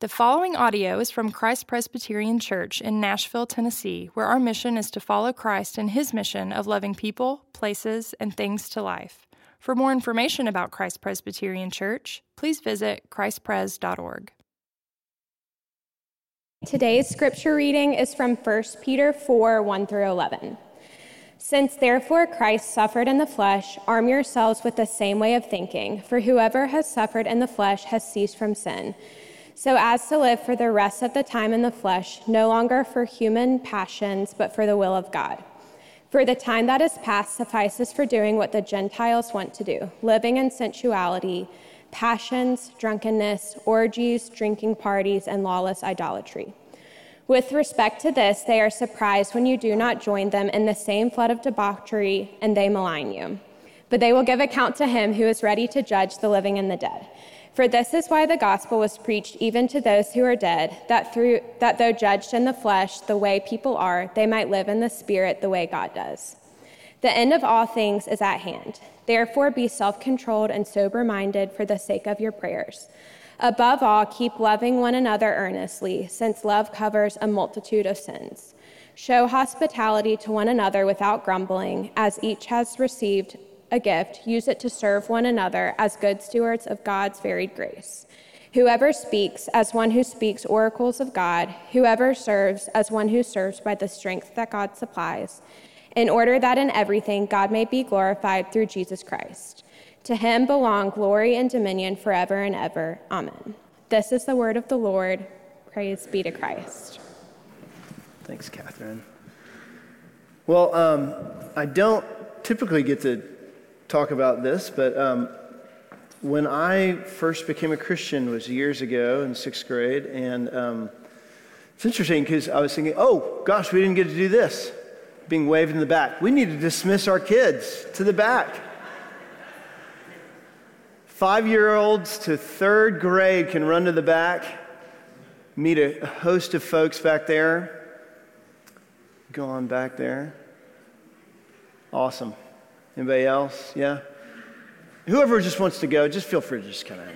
The following audio is from Christ Presbyterian Church in Nashville, Tennessee, where our mission is to follow Christ in his mission of loving people, places, and things to life. For more information about Christ Presbyterian Church, please visit christpres.org. Today's scripture reading is from 1 Peter 4 1 through 11. Since therefore Christ suffered in the flesh, arm yourselves with the same way of thinking, for whoever has suffered in the flesh has ceased from sin so as to live for the rest of the time in the flesh, no longer for human passions, but for the will of God. For the time that is past suffices for doing what the Gentiles want to do, living in sensuality, passions, drunkenness, orgies, drinking parties, and lawless idolatry. With respect to this, they are surprised when you do not join them in the same flood of debauchery, and they malign you. But they will give account to him who is ready to judge the living and the dead. For this is why the gospel was preached even to those who are dead, that through that though judged in the flesh the way people are, they might live in the spirit the way God does. The end of all things is at hand. Therefore be self-controlled and sober-minded for the sake of your prayers. Above all, keep loving one another earnestly, since love covers a multitude of sins. Show hospitality to one another without grumbling, as each has received a gift, use it to serve one another as good stewards of God's varied grace. Whoever speaks, as one who speaks oracles of God, whoever serves, as one who serves by the strength that God supplies, in order that in everything God may be glorified through Jesus Christ. To him belong glory and dominion forever and ever. Amen. This is the word of the Lord. Praise be to Christ. Thanks, Catherine. Well, um, I don't typically get to talk about this, but um, when I first became a Christian was years ago in sixth grade, and um, it's interesting because I was thinking, oh gosh, we didn't get to do this, being waved in the back. We need to dismiss our kids to the back. Five year olds to third grade can run to the back, meet a host of folks back there. Go on back there. Awesome. Anybody else? Yeah? Whoever just wants to go, just feel free to just kind of.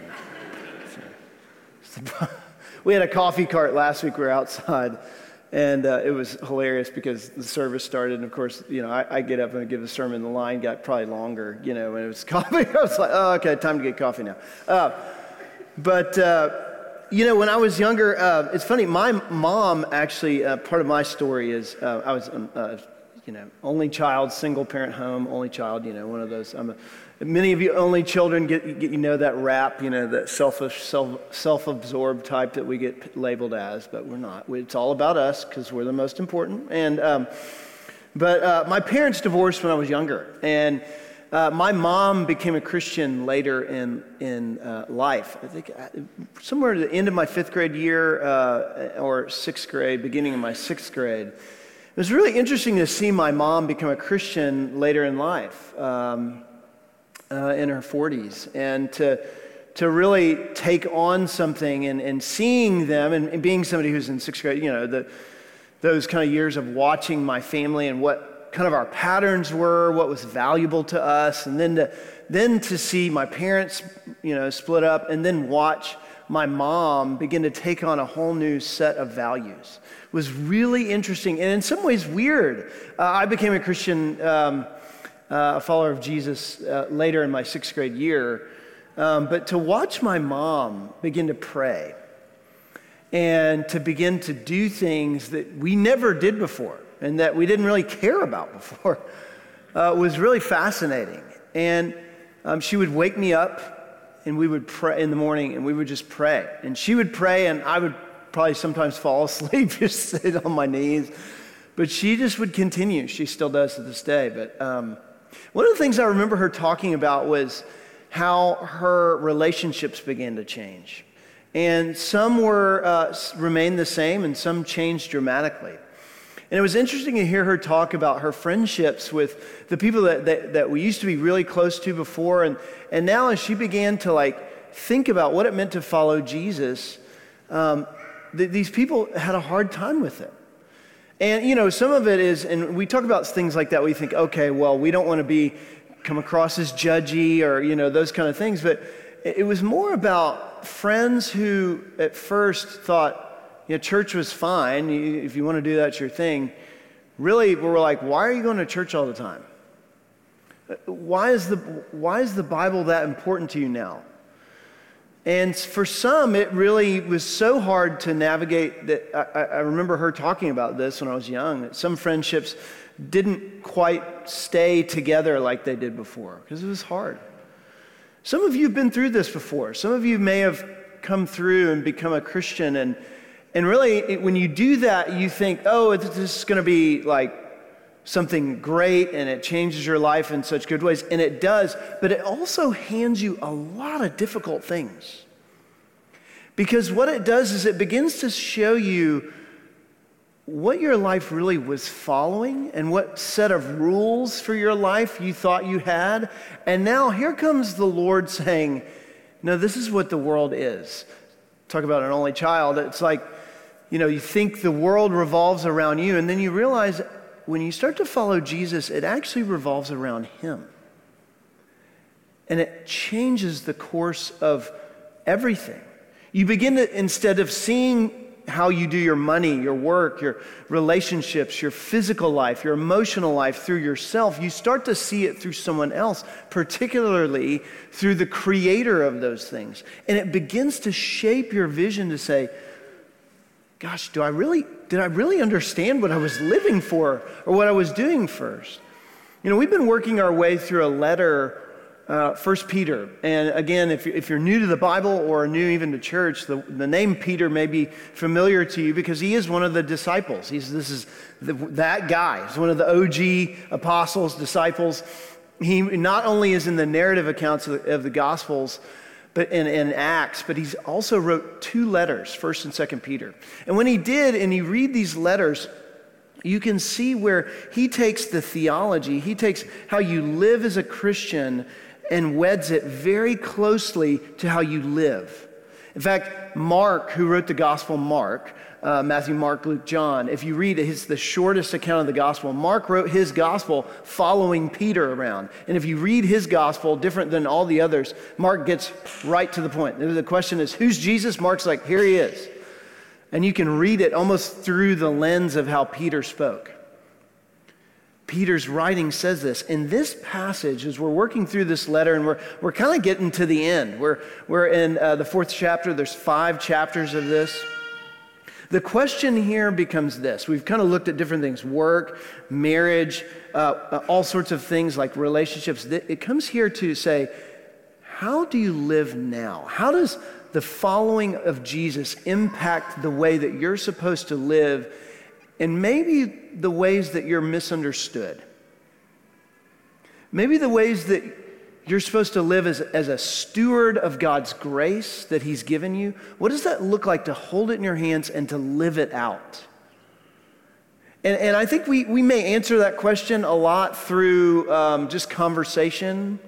we had a coffee cart last week. We were outside, and uh, it was hilarious because the service started. And of course, you know, I, I, get up and I give a sermon. The line got probably longer, you know, when it was coffee. I was like, oh, okay, time to get coffee now. Uh, but, uh, you know, when I was younger, uh, it's funny, my mom actually, uh, part of my story is uh, I was um, you know, only child, single parent home, only child, you know, one of those. I'm a, many of you only children get, get, you know, that rap, you know, that selfish, self, self-absorbed type that we get labeled as, but we're not. It's all about us because we're the most important. And, um, but uh, my parents divorced when I was younger. And uh, my mom became a Christian later in, in uh, life. I think uh, somewhere at the end of my fifth grade year uh, or sixth grade, beginning of my sixth grade. It was really interesting to see my mom become a Christian later in life, um, uh, in her 40s, and to, to really take on something and, and seeing them, and, and being somebody who's in sixth grade, you know, the, those kind of years of watching my family and what kind of our patterns were, what was valuable to us, and then to, then to see my parents, you know, split up, and then watch my mom begin to take on a whole new set of values It was really interesting and in some ways weird. Uh, I became a Christian, um, uh, a follower of Jesus uh, later in my sixth grade year. Um, but to watch my mom begin to pray and to begin to do things that we never did before and that we didn't really care about before uh, was really fascinating. And um, she would wake me up and we would pray in the morning and we would just pray. And she would pray and I would probably sometimes fall asleep, just sit on my knees. But she just would continue. She still does to this day. But um, one of the things I remember her talking about was how her relationships began to change. And some were uh, remained the same, and some changed dramatically. And it was interesting to hear her talk about her friendships with the people that, that, that, we used to be really close to before. And, and now, as she began to like think about what it meant to follow Jesus, um, th- these people had a hard time with it. And, you know, some of it is, and we talk about things like that, we think, okay, well, we don't want to be, come across as judgy or, you know, those kind of things. But it was more about friends who at first thought, you know, church was fine. If you want to do that, it's your thing. Really, we were like, why are you going to church all the time? Why is the, why is the Bible that important to you now? And for some, it really was so hard to navigate that I, I, remember her talking about this when I was young. That some friendships didn't quite stay together like they did before because it was hard. Some of you have been through this before. Some of you may have come through and become a Christian. And, and really, it, when you do that, you think, oh, this is going to be like something great and it changes your life in such good ways. And it does, but it also hands you a lot of difficult things. Because what it does is it begins to show you what your life really was following and what set of rules for your life you thought you had. And now here comes the Lord saying, No, this is what the world is. Talk about an only child. It's like, you know, you think the world revolves around you, and then you realize when you start to follow Jesus, it actually revolves around Him. And it changes the course of everything. You begin to, instead of seeing how you do your money, your work, your relationships, your physical life, your emotional life through yourself, you start to see it through someone else, particularly through the creator of those things. And it begins to shape your vision to say, gosh, do I really, did I really understand what I was living for or what I was doing first? You know, we've been working our way through a letter, uh, First Peter. And again, if, if you're new to the Bible or new even to church, the, the name Peter may be familiar to you because he is one of the disciples. He's, this is the, that guy. He's one of the OG apostles, disciples. He not only is in the narrative accounts of the, of the Gospels, but in, in Acts, but he also wrote two letters, First and Second Peter. And when he did, and you read these letters, you can see where he takes the theology, he takes how you live as a Christian and weds it very closely to how you live. In fact, Mark, who wrote the Gospel Mark, uh, Matthew, Mark, Luke, John. If you read it, it's the shortest account of the gospel. Mark wrote his gospel following Peter around. And if you read his gospel, different than all the others, Mark gets right to the point. The question is, who's Jesus? Mark's like, here he is. And you can read it almost through the lens of how Peter spoke. Peter's writing says this. In this passage, as we're working through this letter, and we're, we're kind of getting to the end, we're, we're in uh, the fourth chapter, there's five chapters of this. The question here becomes this we've kind of looked at different things work, marriage, uh, uh, all sorts of things like relationships. It comes here to say, how do you live now? How does the following of Jesus impact the way that you're supposed to live and maybe the ways that you're misunderstood? Maybe the ways that you're supposed to live as, as a steward of God's grace that He's given you. What does that look like to hold it in your hands and to live it out? And, and I think we, we may answer that question a lot through um, just conversation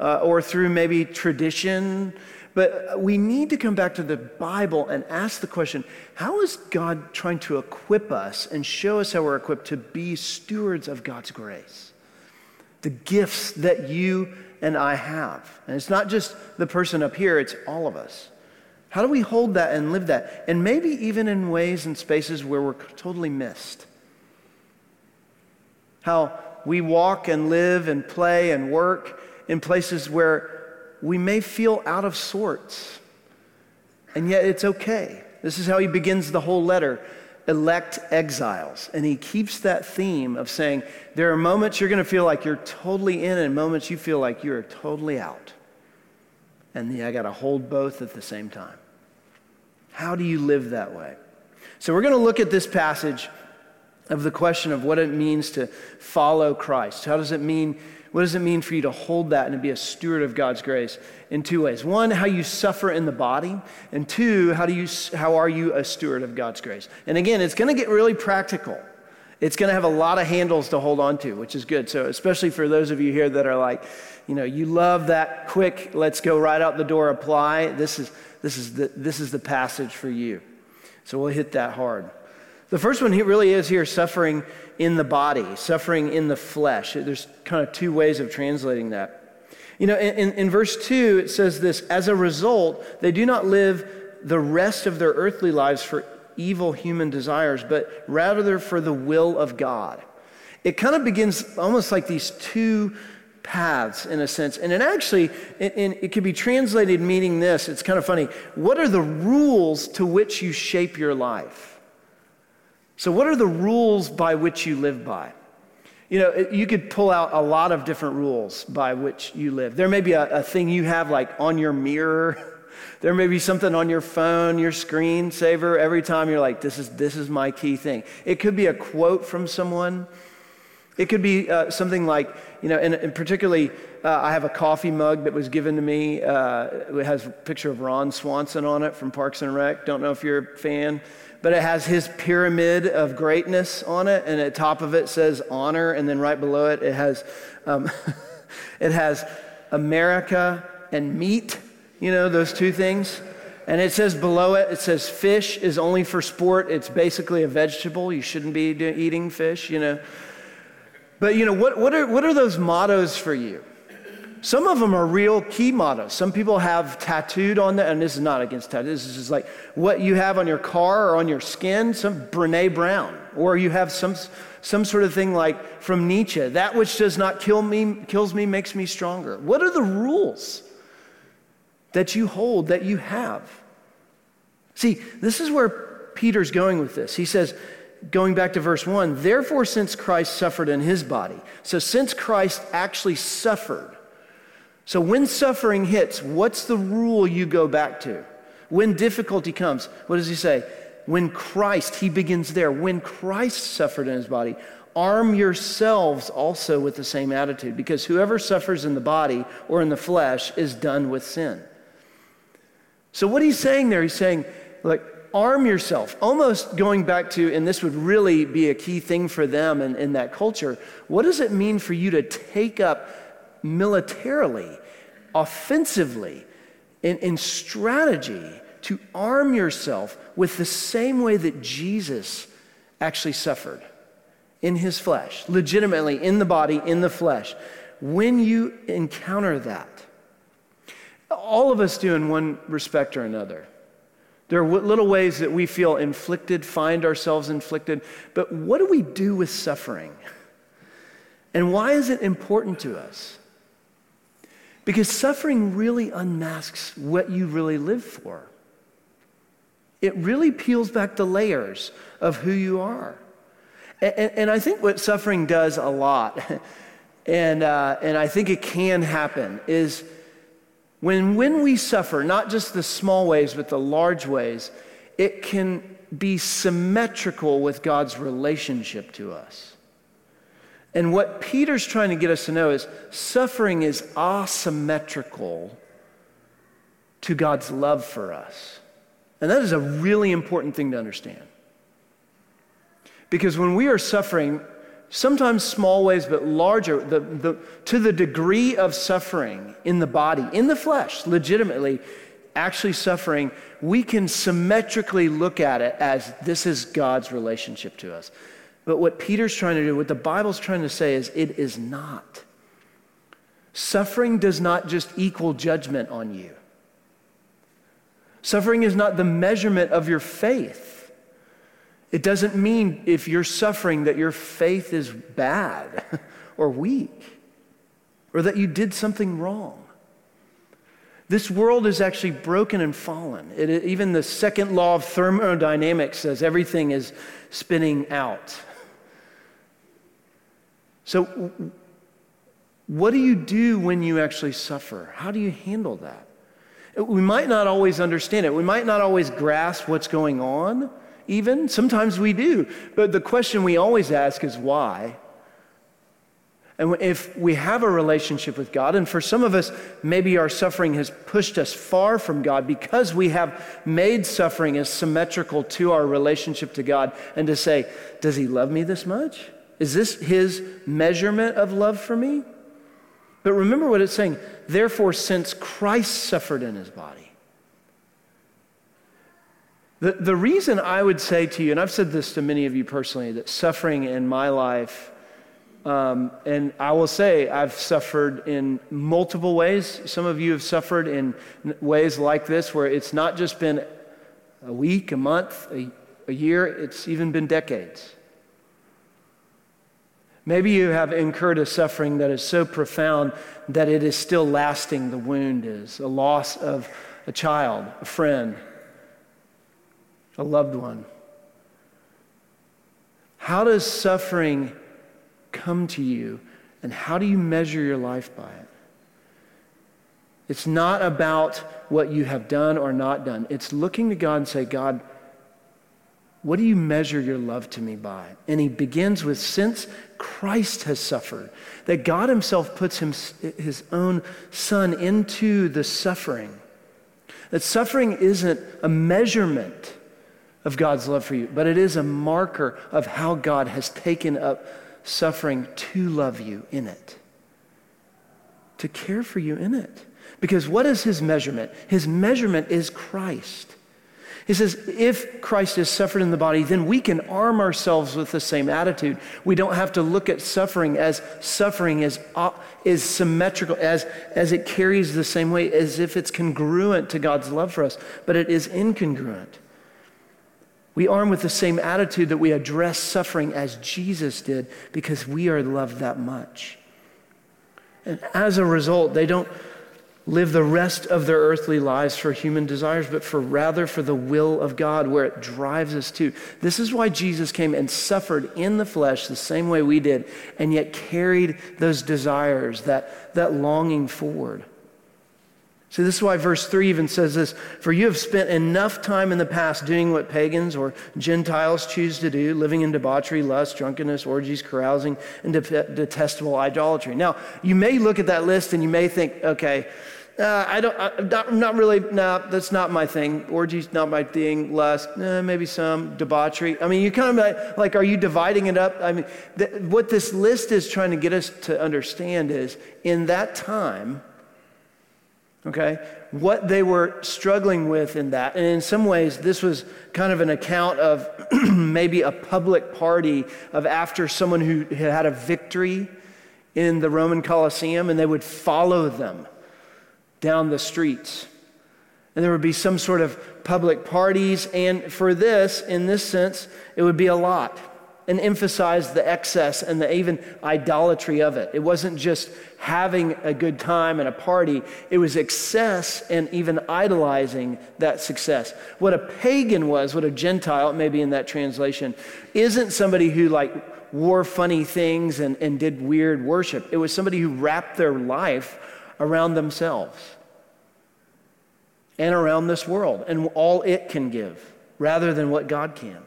uh, or through maybe tradition. But uh, we need to come back to the Bible and ask the question how is God trying to equip us and show us how we're equipped to be stewards of God's grace? The gifts that you and I have. And it's not just the person up here, it's all of us. How do we hold that and live that? And maybe even in ways and spaces where we're totally missed. How we walk and live and play and work in places where we may feel out of sorts, and yet it's okay. This is how he begins the whole letter elect exiles. And he keeps that theme of saying there are moments you're going to feel like you're totally in, and moments you feel like you're totally out. And yeah, I got to hold both at the same time. How do you live that way? So we're going to look at this passage of the question of what it means to follow Christ. How does it mean what does it mean for you to hold that and to be a steward of God's grace? In two ways. One, how you suffer in the body, and two, how, do you, how are you a steward of God's grace? And again, it's going to get really practical. It's going to have a lot of handles to hold on to, which is good. So, especially for those of you here that are like, you know, you love that quick, let's go right out the door, apply. This is, this is, the, this is the passage for you. So, we'll hit that hard. The first one really is here suffering in the body, suffering in the flesh. There's kind of two ways of translating that. You know, in, in verse 2, it says this As a result, they do not live the rest of their earthly lives for evil human desires, but rather for the will of God. It kind of begins almost like these two paths in a sense. And it actually, it, it can be translated meaning this. It's kind of funny. What are the rules to which you shape your life? So, what are the rules by which you live by? You know, you could pull out a lot of different rules by which you live. There may be a, a thing you have like on your mirror. There may be something on your phone, your screen saver. Every time you're like, this is, this is my key thing. It could be a quote from someone. It could be uh, something like, you know, and, and particularly, uh, I have a coffee mug that was given to me. Uh, it has a picture of Ron Swanson on it from Parks and Rec. Don't know if you're a fan, but it has his pyramid of greatness on it, and at top of it says honor, and then right below it, it has, um, it has America and meat. You know, those two things. And it says below it, it says fish is only for sport. It's basically a vegetable. You shouldn't be eating fish, you know. But you know, what, what, are, what are those mottos for you? Some of them are real key mottos. Some people have tattooed on them, and this is not against tattoos. This is like what you have on your car or on your skin, some Brene Brown. Or you have some, some sort of thing like from Nietzsche, that which does not kill me, kills me makes me stronger. What are the rules that you hold, that you have? See, this is where Peter's going with this. He says, going back to verse 1, therefore, since Christ suffered in his body, so since Christ actually suffered, so when suffering hits, what's the rule you go back to? When difficulty comes, what does he say? When Christ, he begins there, when Christ suffered in his body, arm yourselves also with the same attitude, because whoever suffers in the body or in the flesh is done with sin. So, what he's saying there, he's saying, like, arm yourself. Almost going back to, and this would really be a key thing for them in, in that culture, what does it mean for you to take up militarily, offensively, in, in strategy to arm yourself with the same way that Jesus actually suffered in his flesh, legitimately in the body, in the flesh? When you encounter that, all of us do in one respect or another. There are little ways that we feel inflicted, find ourselves inflicted, but what do we do with suffering? And why is it important to us? Because suffering really unmasks what you really live for. It really peels back the layers of who you are. And, and, and I think what suffering does a lot, and, uh, and I think it can happen, is when, when we suffer, not just the small ways, but the large ways, it can be symmetrical with God's relationship to us. And what Peter's trying to get us to know is suffering is asymmetrical to God's love for us. And that is a really important thing to understand. Because when we are suffering, sometimes small ways, but larger, the, the, to the degree of suffering in the body, in the flesh, legitimately, actually suffering, we can symmetrically look at it as this is God's relationship to us. But what Peter's trying to do, what the Bible's trying to say is it is not. Suffering does not just equal judgment on you. Suffering is not the measurement of your faith. It doesn't mean if you're suffering that your faith is bad or weak or that you did something wrong. This world is actually broken and fallen. It, even the second law of thermodynamics says everything is spinning out. So, what do you do when you actually suffer? How do you handle that? We might not always understand it. We might not always grasp what's going on even? Sometimes we do. But the question we always ask is why? And if we have a relationship with God, and for some of us, maybe our suffering has pushed us far from God because we have made suffering as symmetrical to our relationship to God, and to say, Does He love me this much? Is this His measurement of love for me? But remember what it's saying. Therefore, since Christ suffered in His body, the, the reason I would say to you, and I've said this to many of you personally, that suffering in my life Um, and I will say, I've suffered in multiple ways. Some of you have suffered in ways like this, where it's not just been a week, a month, a, a year, it's even been decades. Maybe you have incurred a suffering that is so profound that it is still lasting, the wound is a loss of a child, a friend, a loved one. How does suffering come to you, and how do you measure your life by it? It's not about what you have done or not done. It's looking to God and say, God, what do you measure your love to me by? And he begins with, since Christ has suffered, that God himself puts him, his own son into the suffering. That suffering isn't a measurement of God's love for you, but it is a marker of how God has taken up suffering to love you in it, to care for you in it. Because what is his measurement? His measurement is Christ. He says, if Christ has suffered in the body, then we can arm ourselves with the same attitude. We don't have to look at suffering as suffering is, uh, is symmetrical, as, as it carries the same way, as if it's congruent to God's love for us, but it is incongruent. We arm with the same attitude that we address suffering as Jesus did because we are loved that much. And as a result, they don't live the rest of their earthly lives for human desires, but for rather for the will of God, where it drives us to. This is why Jesus came and suffered in the flesh the same way we did, and yet carried those desires, that, that longing forward. See, this is why verse 3 even says this For you have spent enough time in the past doing what pagans or Gentiles choose to do, living in debauchery, lust, drunkenness, orgies, carousing, and de- detestable idolatry. Now, you may look at that list and you may think, okay, uh, I don't, uh, not, not really, no, nah, that's not my thing. Orgies, not my thing. Lust, eh, maybe some. Debauchery. I mean, you kind of like, are you dividing it up? I mean, th- what this list is trying to get us to understand is in that time, okay, what they were struggling with in that. And in some ways, this was kind of an account of maybe a public party of after someone who had had a victory in the Roman Colosseum, and they would follow them down the streets. And there would be some sort of public parties. And for this, in this sense, it would be a lot and emphasized the excess and the even idolatry of it. It wasn't just having a good time and a party, it was excess and even idolizing that success. What a pagan was, what a Gentile, maybe in that translation, isn't somebody who like wore funny things and, and did weird worship. It was somebody who wrapped their life around themselves and around this world and all it can give rather than what God can.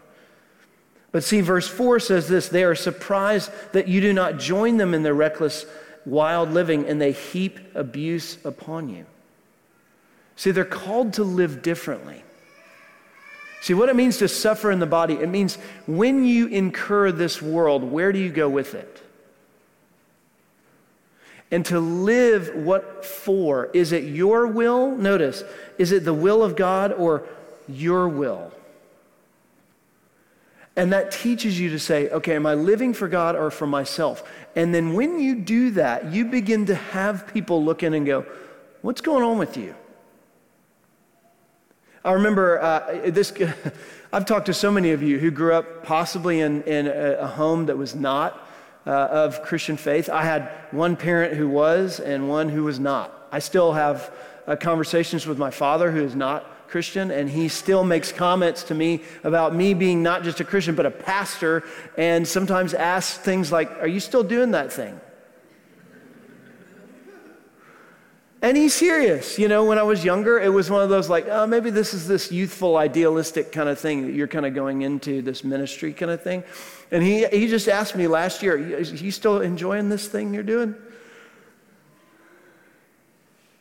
But see, verse 4 says this they are surprised that you do not join them in their reckless, wild living, and they heap abuse upon you. See, they're called to live differently. See, what it means to suffer in the body, it means when you incur this world, where do you go with it? And to live what for? Is it your will? Notice, is it the will of God or your will? And that teaches you to say, okay, am I living for God or for myself? And then when you do that, you begin to have people look in and go, what's going on with you? I remember uh, this, I've talked to so many of you who grew up possibly in, in a, a home that was not uh, of Christian faith. I had one parent who was and one who was not. I still have uh, conversations with my father who is not Christian, and he still makes comments to me about me being not just a Christian, but a pastor, and sometimes asks things like, Are you still doing that thing? And he's serious. You know, when I was younger, it was one of those like, oh, maybe this is this youthful, idealistic kind of thing that you're kind of going into, this ministry kind of thing. And he, he just asked me last year, Are you still enjoying this thing you're doing?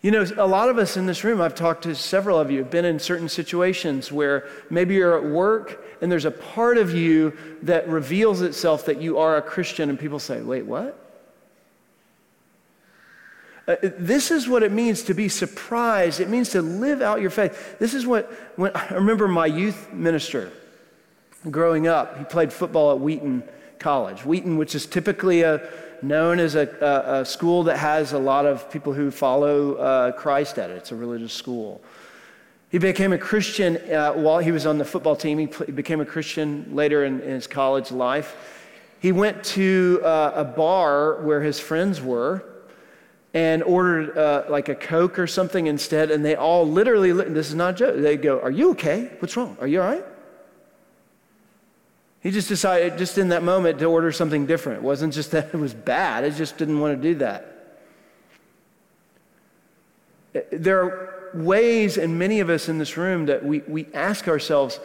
You know, a lot of us in this room, I've talked to several of you, have been in certain situations where maybe you're at work and there's a part of you that reveals itself that you are a Christian, and people say, Wait, what? Uh, this is what it means to be surprised. It means to live out your faith. This is what, when I remember my youth minister growing up, he played football at Wheaton College. Wheaton, which is typically a, known as a, a, a school that has a lot of people who follow uh, Christ at it. It's a religious school. He became a Christian uh, while he was on the football team. He, pl- became a Christian later in, in, his college life. He went to uh, a bar where his friends were and ordered uh, like a Coke or something instead, and they all literally, this is not a joke, they go, Are you okay? What's wrong? Are you all right? He just decided, just in that moment, to order something different. It wasn't just that it was bad, he just didn't want to do that. Eh, there are ways, and many of us in this room, that we, we ask ourselves,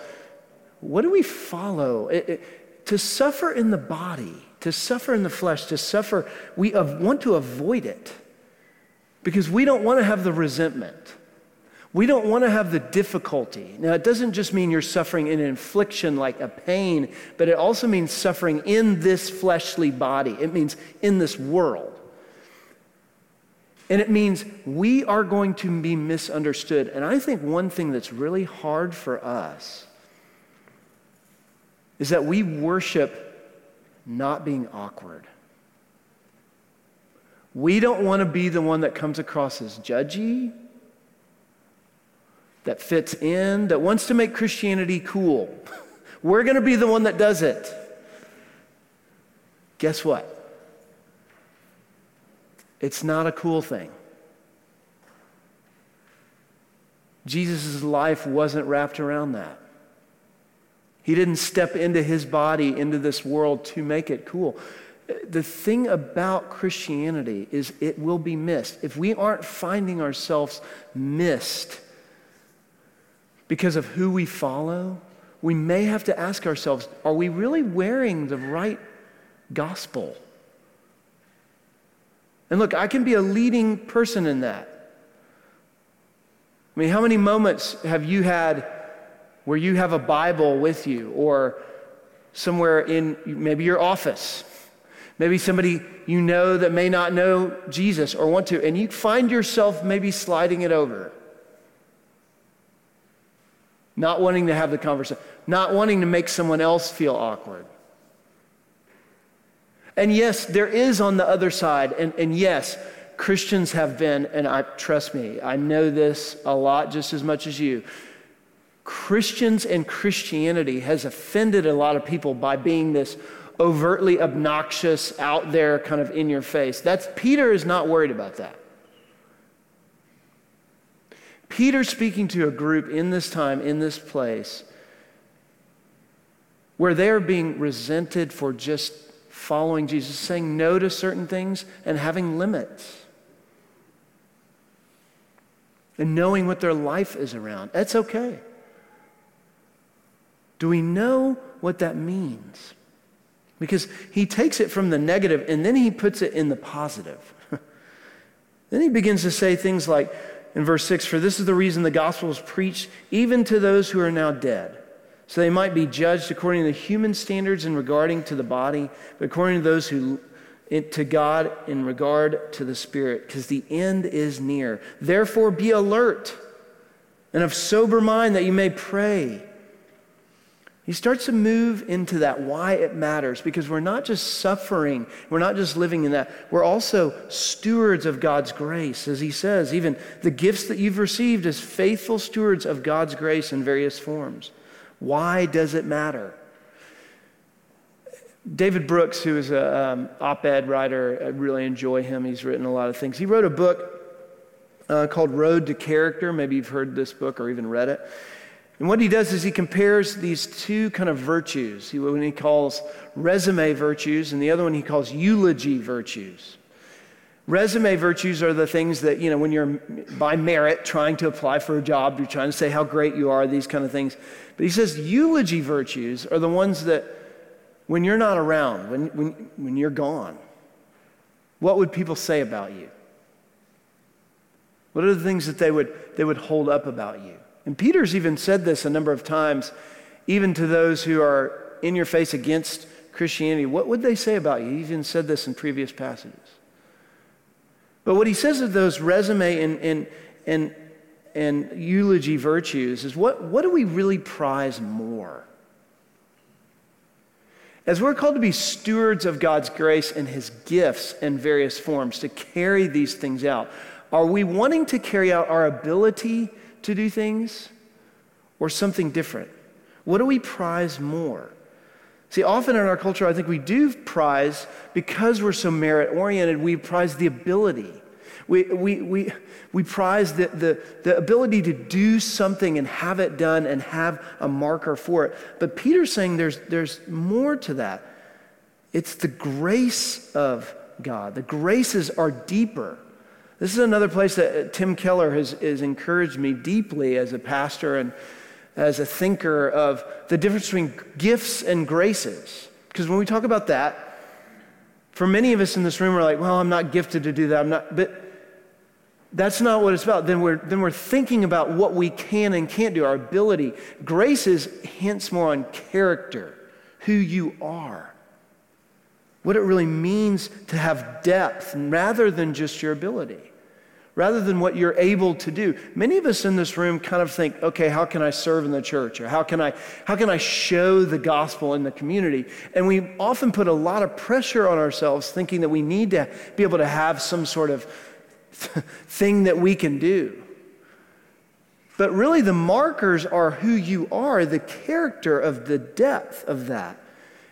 what do we follow? It, it, to suffer in the body, to suffer in the flesh, to suffer, we want to avoid it because we don't want to have the resentment. We don't want to have the difficulty. Now, it doesn't just mean you're suffering in an infliction like a pain, but it also means suffering in this fleshly body. It means in this world. And it means we are going to be misunderstood. And I think one thing that's really hard for us is that we worship not being awkward. We don't want to be the one that comes across as judgy that fits in, that wants to make Christianity cool. We're going to be the one that does it. Guess what? It's not a cool thing. Jesus' life wasn't wrapped around that. He didn't step into his body, into this world to make it cool. The thing about Christianity is it will be missed. If we aren't finding ourselves missed because of who we follow, we may have to ask ourselves are we really wearing the right gospel? And look, I can be a leading person in that. I mean, how many moments have you had where you have a Bible with you or somewhere in maybe your office? Maybe somebody you know that may not know Jesus or want to, and you find yourself maybe sliding it over not wanting to have the conversation, not wanting to make someone else feel awkward. And yes, there is on the other side, and, and yes, Christians have been, and I trust me, I know this a lot just as much as you. Christians and Christianity has offended a lot of people by being this overtly obnoxious, out there, kind of in your face. That's Peter is not worried about that. Peter speaking to a group in this time, in this place, where they're being resented for just following Jesus, saying no to certain things and having limits. And knowing what their life is around. That's okay. Do we know what that means? Because he takes it from the negative and then he puts it in the positive. then he begins to say things like, in verse 6 For this is the reason the gospel is preached even to those who are now dead, so they might be judged according to the human standards in regarding to the body, but according to those who to God in regard to the Spirit, because the end is near. Therefore, be alert and of sober mind that you may pray. He starts to move into that why it matters because we're not just suffering, we're not just living in that. We're also stewards of God's grace. As he says, even the gifts that you've received as faithful stewards of God's grace in various forms. Why does it matter? David Brooks, who is an um, op ed writer, I really enjoy him. He's written a lot of things. He wrote a book uh, called Road to Character. Maybe you've heard this book or even read it. And what he does is he compares these two kind of virtues. He, one he calls resume virtues, and the other one he calls eulogy virtues. Resume virtues are the things that, you know, when you're by merit trying to apply for a job, you're trying to say how great you are, these kind of things. But he says eulogy virtues are the ones that, when you're not around, when, when, when you're gone, what would people say about you? What are the things that they would, they would hold up about you? And Peter's even said this a number of times, even to those who are in your face against Christianity. What would they say about you? He even said this in previous passages. But what he says of those resume and, and, and, and eulogy virtues is what, what do we really prize more? As we're called to be stewards of God's grace and his gifts in various forms, to carry these things out, are we wanting to carry out our ability to do things or something different? What do we prize more? See, often in our culture, I think we do prize, because we're so merit oriented, we prize the ability. We, we, we, we prize the, the, the ability to do something and have it done and have a marker for it. But Peter's saying there's, there's more to that. It's the grace of God. The graces are deeper. This is another place that uh, Tim Keller has, has encouraged me deeply as a pastor and as a thinker of the difference between gifts and graces. Because when we talk about that, for many of us in this room, we're like, well, I'm not gifted to do that. I'm not, but that's not what it's about. Then we're, then we're thinking about what we can and can't do, our ability. Grace is hints more on character, who you are, what it really means to have depth rather than just your ability, rather than what you're able to do. Many of us in this room kind of think, okay, how can I serve in the church? Or how can I, how can I show the gospel in the community? And we often put a lot of pressure on ourselves thinking that we need to be able to have some sort of thing that we can do. But really, the markers are who you are, the character of the depth of that.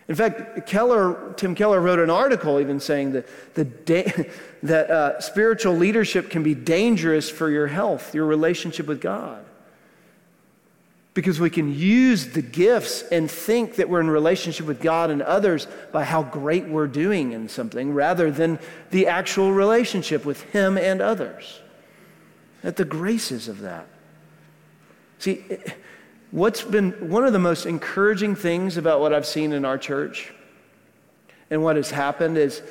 In fact, Keller, Tim Keller wrote an article even saying that, the da- that uh, spiritual leadership can be dangerous for your health, your relationship with God because we can use the gifts and think that we're in relationship with God and others by how great we're doing in something rather than the actual relationship with Him and others. At the graces of that. See, what's been one of the most encouraging things about what I've seen in our church and what has happened is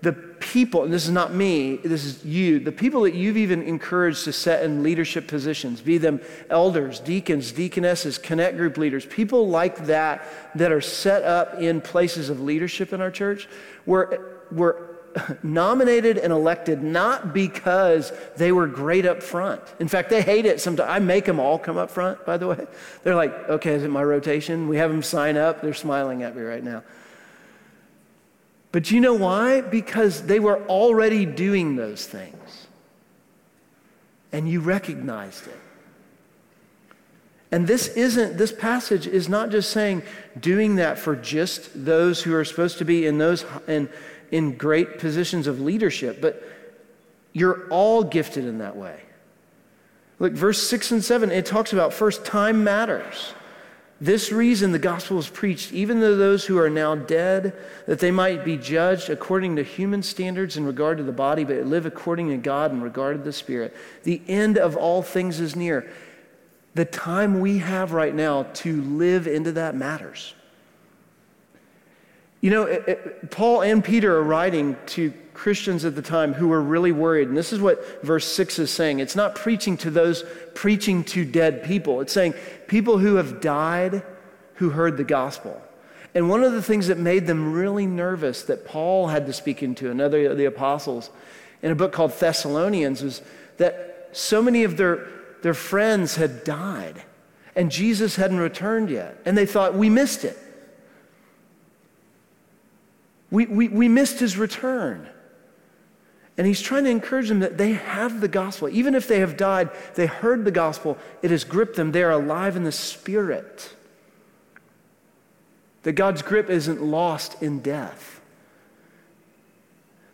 the people, and this is not me, this is you, the people that you've even encouraged to set in leadership positions, be them elders, deacons, deaconesses, connect group leaders, people like that that are set up in places of leadership in our church, were, were nominated and elected not because they were great up front. In fact, they hate it sometimes. I make them all come up front, by the way. They're like, okay, is it my rotation? We have them sign up. They're smiling at me right now. But you know why? Because they were already doing those things. And you recognized it. And this isn't, this passage is not just saying doing that for just those who are supposed to be in those in, in great positions of leadership, but you're all gifted in that way. Look, verse 6 and 7, it talks about first, time matters. This reason the gospel is preached, even to those who are now dead, that they might be judged according to human standards in regard to the body, but live according to God in regard to the spirit. The end of all things is near. The time we have right now to live into that matters. You know, it, it, Paul and Peter are writing to Christians at the time who were really worried. And this is what verse 6 is saying. It's not preaching to those preaching to dead people, it's saying people who have died who heard the gospel. And one of the things that made them really nervous that Paul had to speak into, another of the apostles, in a book called Thessalonians, was that so many of their, their friends had died and Jesus hadn't returned yet. And they thought, we missed it. We, we, we missed his return. And he's trying to encourage them that they have the gospel. Even if they have died, they heard the gospel, it has gripped them. They are alive in the spirit. That God's grip isn't lost in death.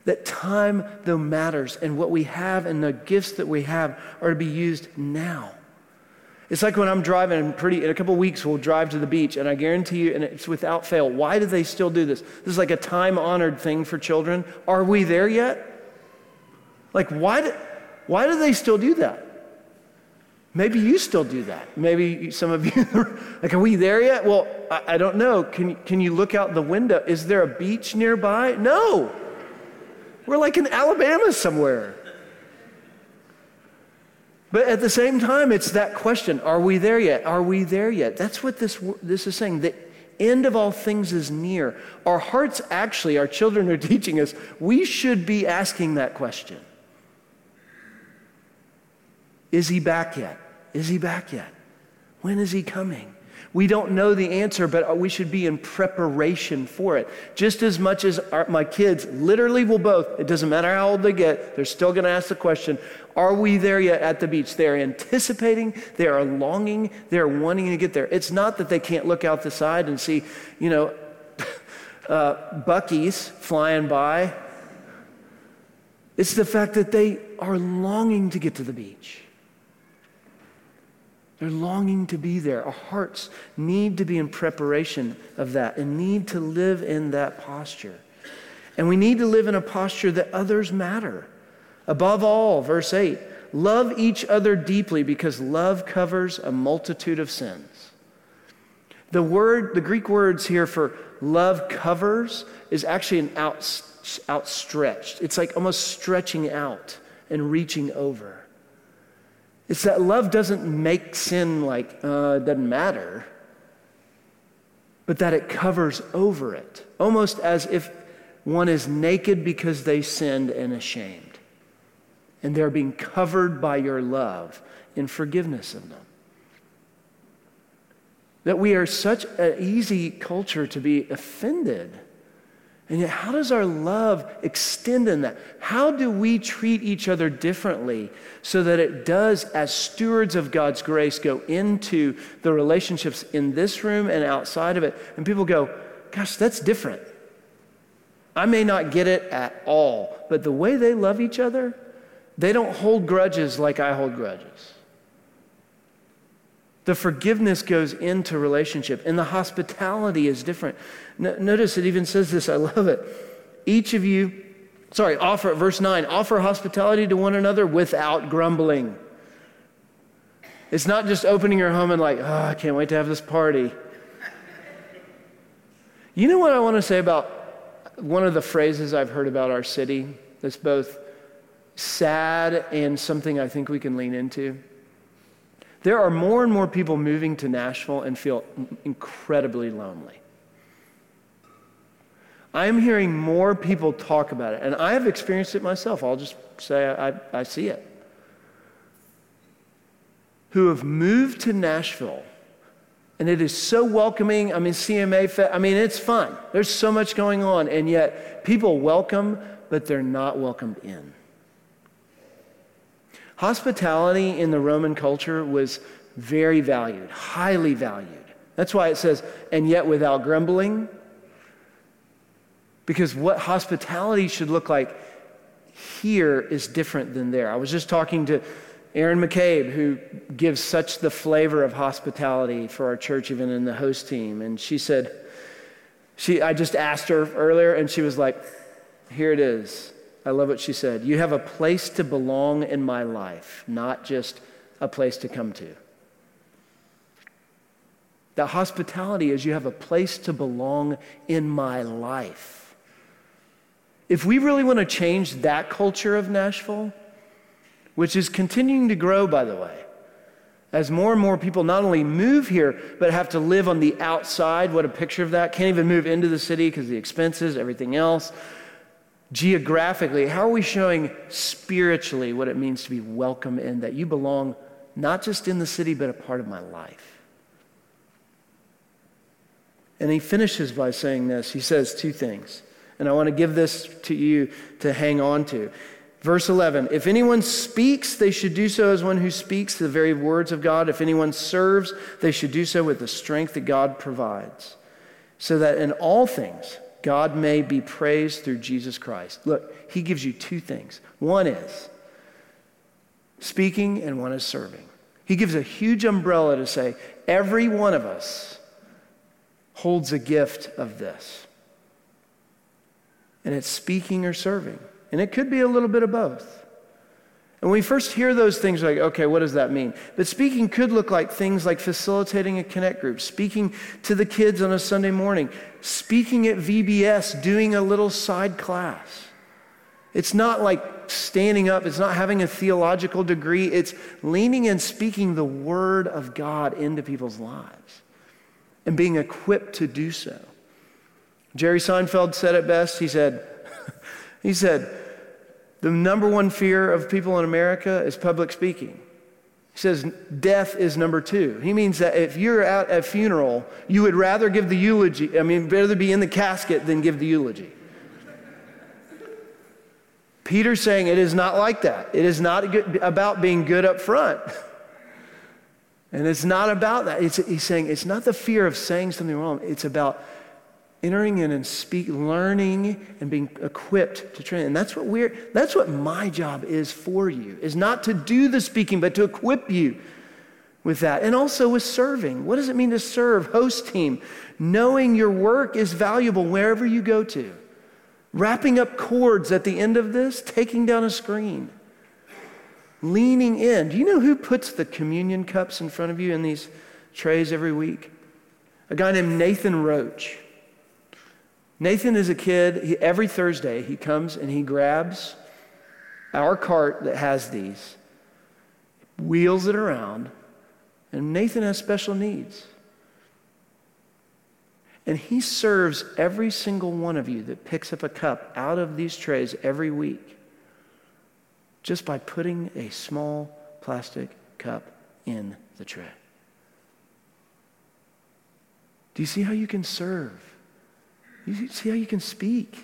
That time, though, matters, and what we have and the gifts that we have are to be used now. It's like when I'm driving, pretty, in a couple weeks, we'll drive to the beach, and I guarantee you, and it's without fail, why do they still do this? This is like a time honored thing for children. Are we there yet? Like, why do, why do they still do that? Maybe you still do that. Maybe some of you, like, are we there yet? Well, I, I don't know. Can, can you look out the window? Is there a beach nearby? No. We're like in Alabama somewhere. But at the same time, it's that question Are we there yet? Are we there yet? That's what this, this is saying. The end of all things is near. Our hearts, actually, our children are teaching us, we should be asking that question Is he back yet? Is he back yet? When is he coming? We don't know the answer, but we should be in preparation for it. Just as much as our, my kids literally will both, it doesn't matter how old they get, they're still going to ask the question Are we there yet at the beach? They're anticipating, they are longing, they're wanting to get there. It's not that they can't look out the side and see, you know, uh, Buc-ee's flying by. It's the fact that they are longing to get to the beach. They're longing to be there. Our hearts need to be in preparation of that and need to live in that posture. And we need to live in a posture that others matter. Above all, verse 8, love each other deeply because love covers a multitude of sins. The word, the Greek words here for love covers is actually an out, outstretched. It's like almost stretching out and reaching over. It's that love doesn't make sin like, uh, it doesn't matter, but that it covers over it, almost as if one is naked because they sinned and ashamed. And they're being covered by your love in forgiveness of them. That we are such an easy culture to be offended and yet, how does our love extend in that? How do we treat each other differently so that it does, as stewards of God's grace, go into the relationships in this room and outside of it? And people go, gosh, that's different. I may not get it at all, but the way they love each other, they don't hold grudges like I hold grudges. The forgiveness goes into relationship, and the hospitality is different. notice it even says this, I love it. Each of you, sorry, offer, verse 9, offer hospitality to one another without grumbling. It's not just opening your home and like, oh, I can't wait to have this party. You know what I want to say about one of the phrases I've heard about our city that's both sad and something I think we can lean into? There are more and more people moving to Nashville and feel incredibly lonely. I'm hearing more people talk about it, and I have experienced it myself. I'll just say I, I see it. Who have moved to Nashville, and it is so welcoming. I mean, CMA, I mean, it's fun. There's so much going on, and yet people welcome, but they're not welcomed in. Hospitality in the Roman culture was very valued, highly valued. That's why it says, and yet without grumbling. Because what hospitality should look like here is different than there. I was just talking to Erin McCabe, who gives such the flavor of hospitality for our church, even in the host team. And she said, she, I just asked her earlier, and she was like, Here it is. I love what she said. You have a place to belong in my life, not just a place to come to. That hospitality is you have a place to belong in my life. If we really want to change that culture of Nashville, which is continuing to grow, by the way, as more and more people not only move here, but have to live on the outside. What a picture of that. Can't even move into the city because the expenses, everything else geographically, how are we showing spiritually what it means to be welcome in that you belong not just in the city, but a part of my life? And he finishes by saying this. He says two things. And I want to give this to you to hang on to. Verse 11 If anyone speaks, they should do so as one who speaks the very words of God. If anyone serves, they should do so with the strength that God provides, so that in all things, God may be praised through Jesus Christ. Look, he gives you two things. One is speaking, and one is serving. He gives a huge umbrella to say, every one of us holds a gift of this. And it's speaking or serving. And it could be a little bit of both. And when we first hear those things, like, okay, what does that mean? But speaking could look like things like facilitating a connect group, speaking to the kids on a Sunday morning, speaking at VBS, doing a little side class. It's not like standing up, it's not having a theological degree, it's leaning and speaking the word of God into people's lives and being equipped to do so. Jerry Seinfeld said it best. He said, he said, the number one fear of people in America is public speaking. He says death is number two. He means that if you're at a funeral, you would rather give the eulogy, I mean, rather be in the casket than give the eulogy. Peter's saying it is not like that. It is not about being good up front. And it's not about that. It's, he's saying it's not the fear of saying something wrong. It's about entering in and speak, learning and being equipped to train. And that's what we're, that's what my job is for you, is not to do the speaking, but to equip you with that. And also with serving. What does it mean to serve? Host team. Knowing your work is valuable wherever you go to. Wrapping up cords at the end of this, taking down a screen. Leaning in. Do you know who puts the communion cups in front of you in these trays every week? A guy named Nathan Roach. Nathan is a kid, he, every Thursday he comes and he grabs our cart that has these, wheels it around, and Nathan has special needs. And he serves every single one of you that picks up a cup out of these trays every week just by putting a small plastic cup in the tray. Do you see how you can serve? You see how you can speak.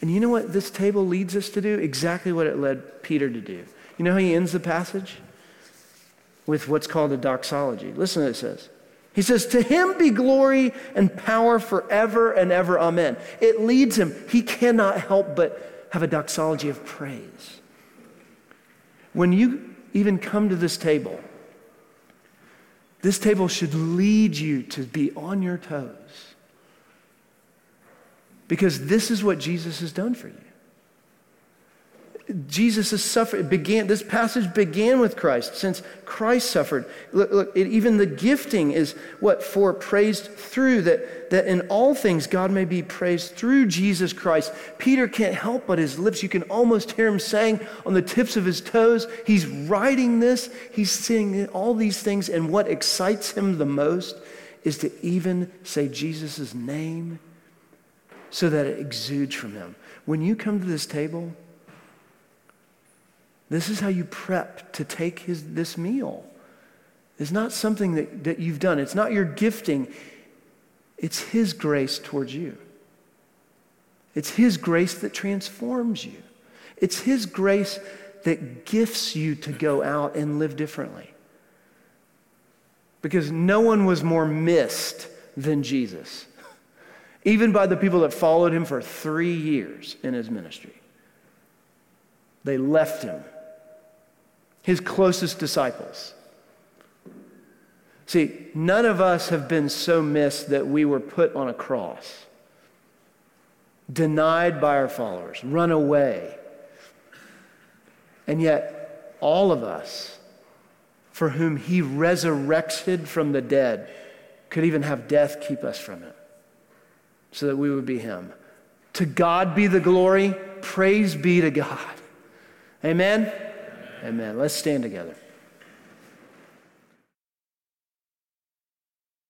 And you know what this table leads us to do? Exactly what it led Peter to do. You know how he ends the passage? With what's called a doxology. Listen to what it says. He says, To him be glory and power forever and ever. Amen. It leads him. He cannot help but have a doxology of praise. When you even come to this table, this table should lead you to be on your toes because this is what Jesus has done for you. Jesus has suffered. Began, this passage began with Christ, since Christ suffered. Look, look it, even the gifting is what for praised through, that, that in all things God may be praised through Jesus Christ. Peter can't help but his lips. You can almost hear him saying on the tips of his toes. He's writing this, he's seeing all these things, and what excites him the most is to even say Jesus' name so that it exudes from him. When you come to this table, this is how you prep to take his, this meal. It's not something that, that you've done, it's not your gifting, it's his grace towards you. It's his grace that transforms you. It's his grace that gifts you to go out and live differently. Because no one was more missed than Jesus even by the people that followed him for three years in his ministry. They left him, his closest disciples. See, none of us have been so missed that we were put on a cross, denied by our followers, run away. And yet, all of us, for whom he resurrected from the dead, could even have death keep us from it so that we would be Him. To God be the glory. Praise be to God. Amen? Amen. Let's stand together.